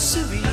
Sevilla.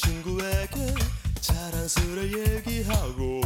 친구에게 자랑스레 얘기하고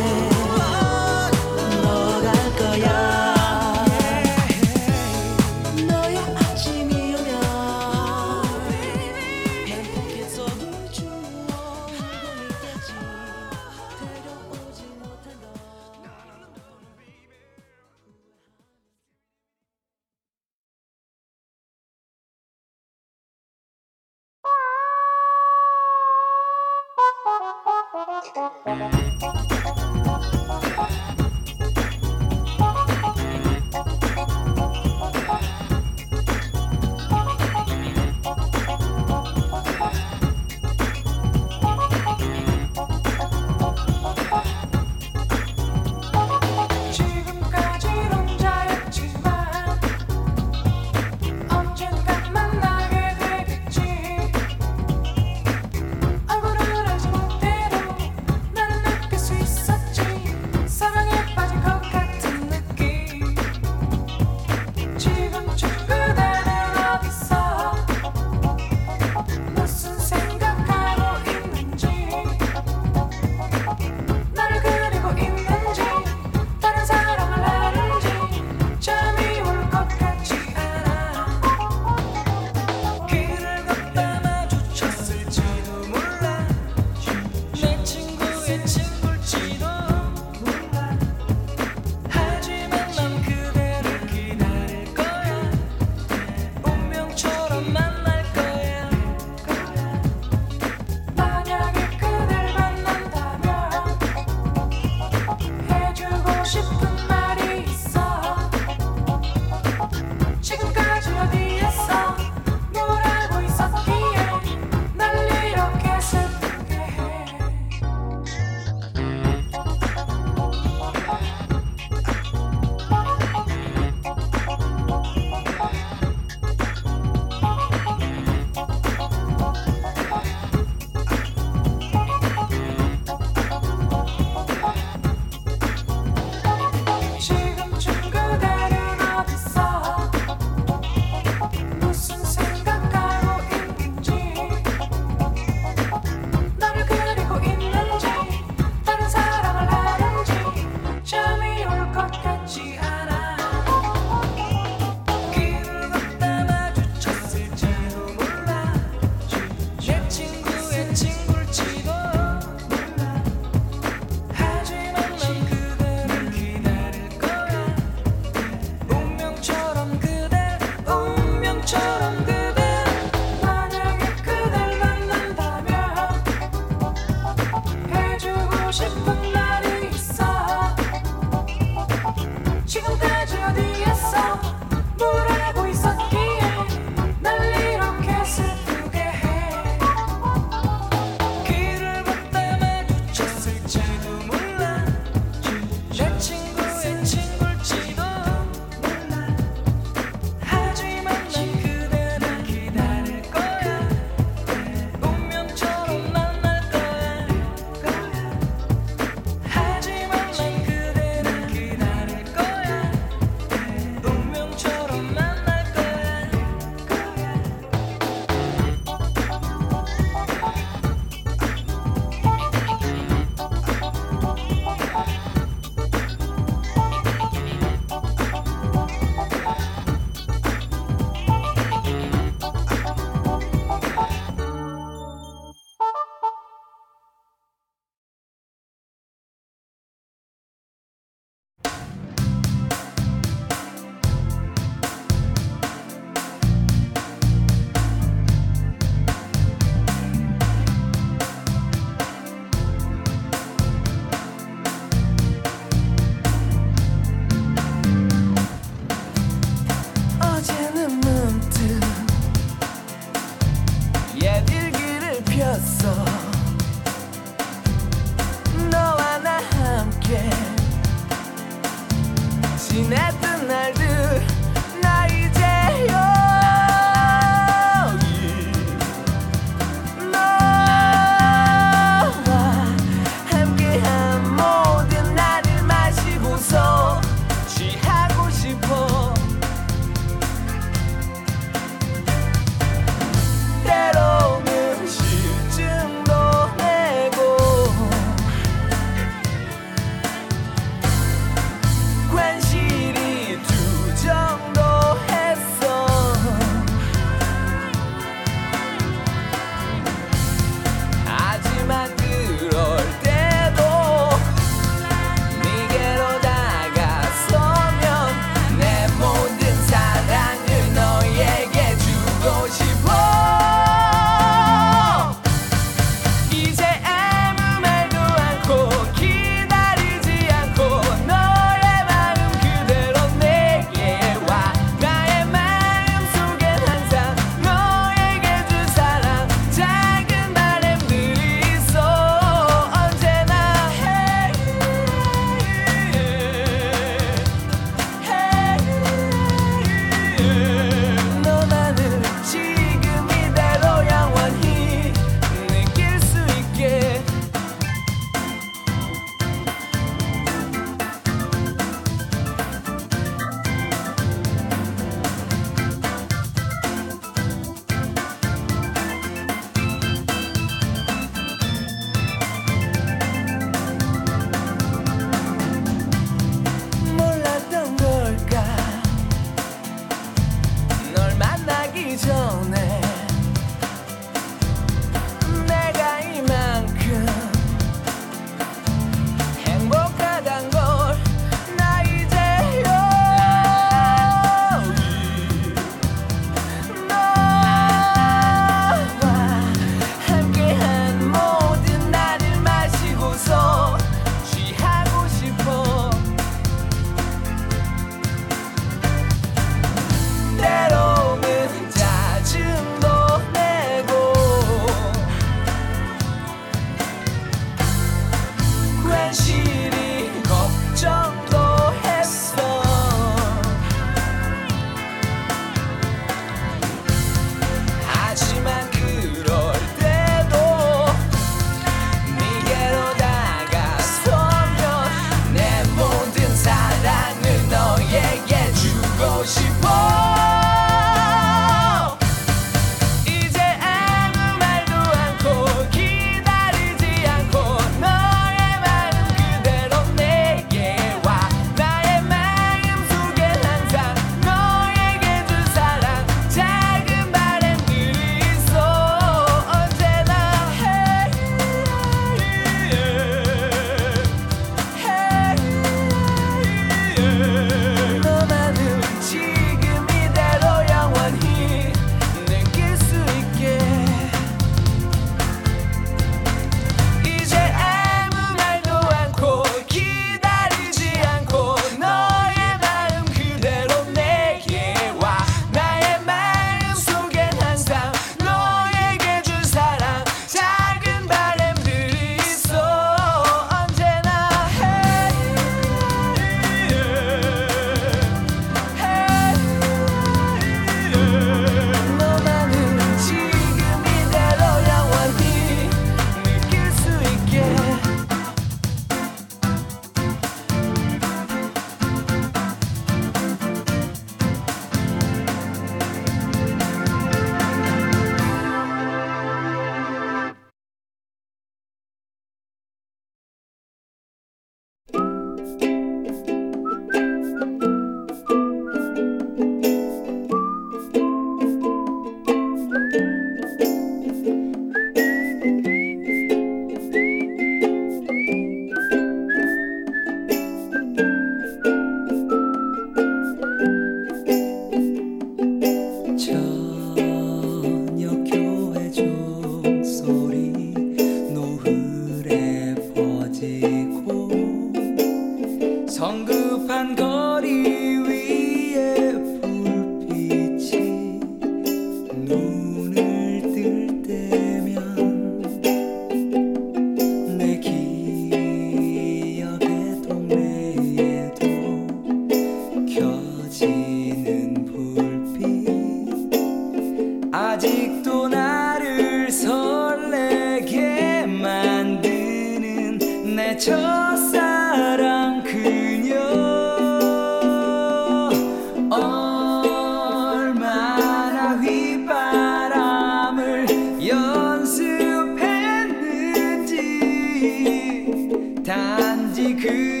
く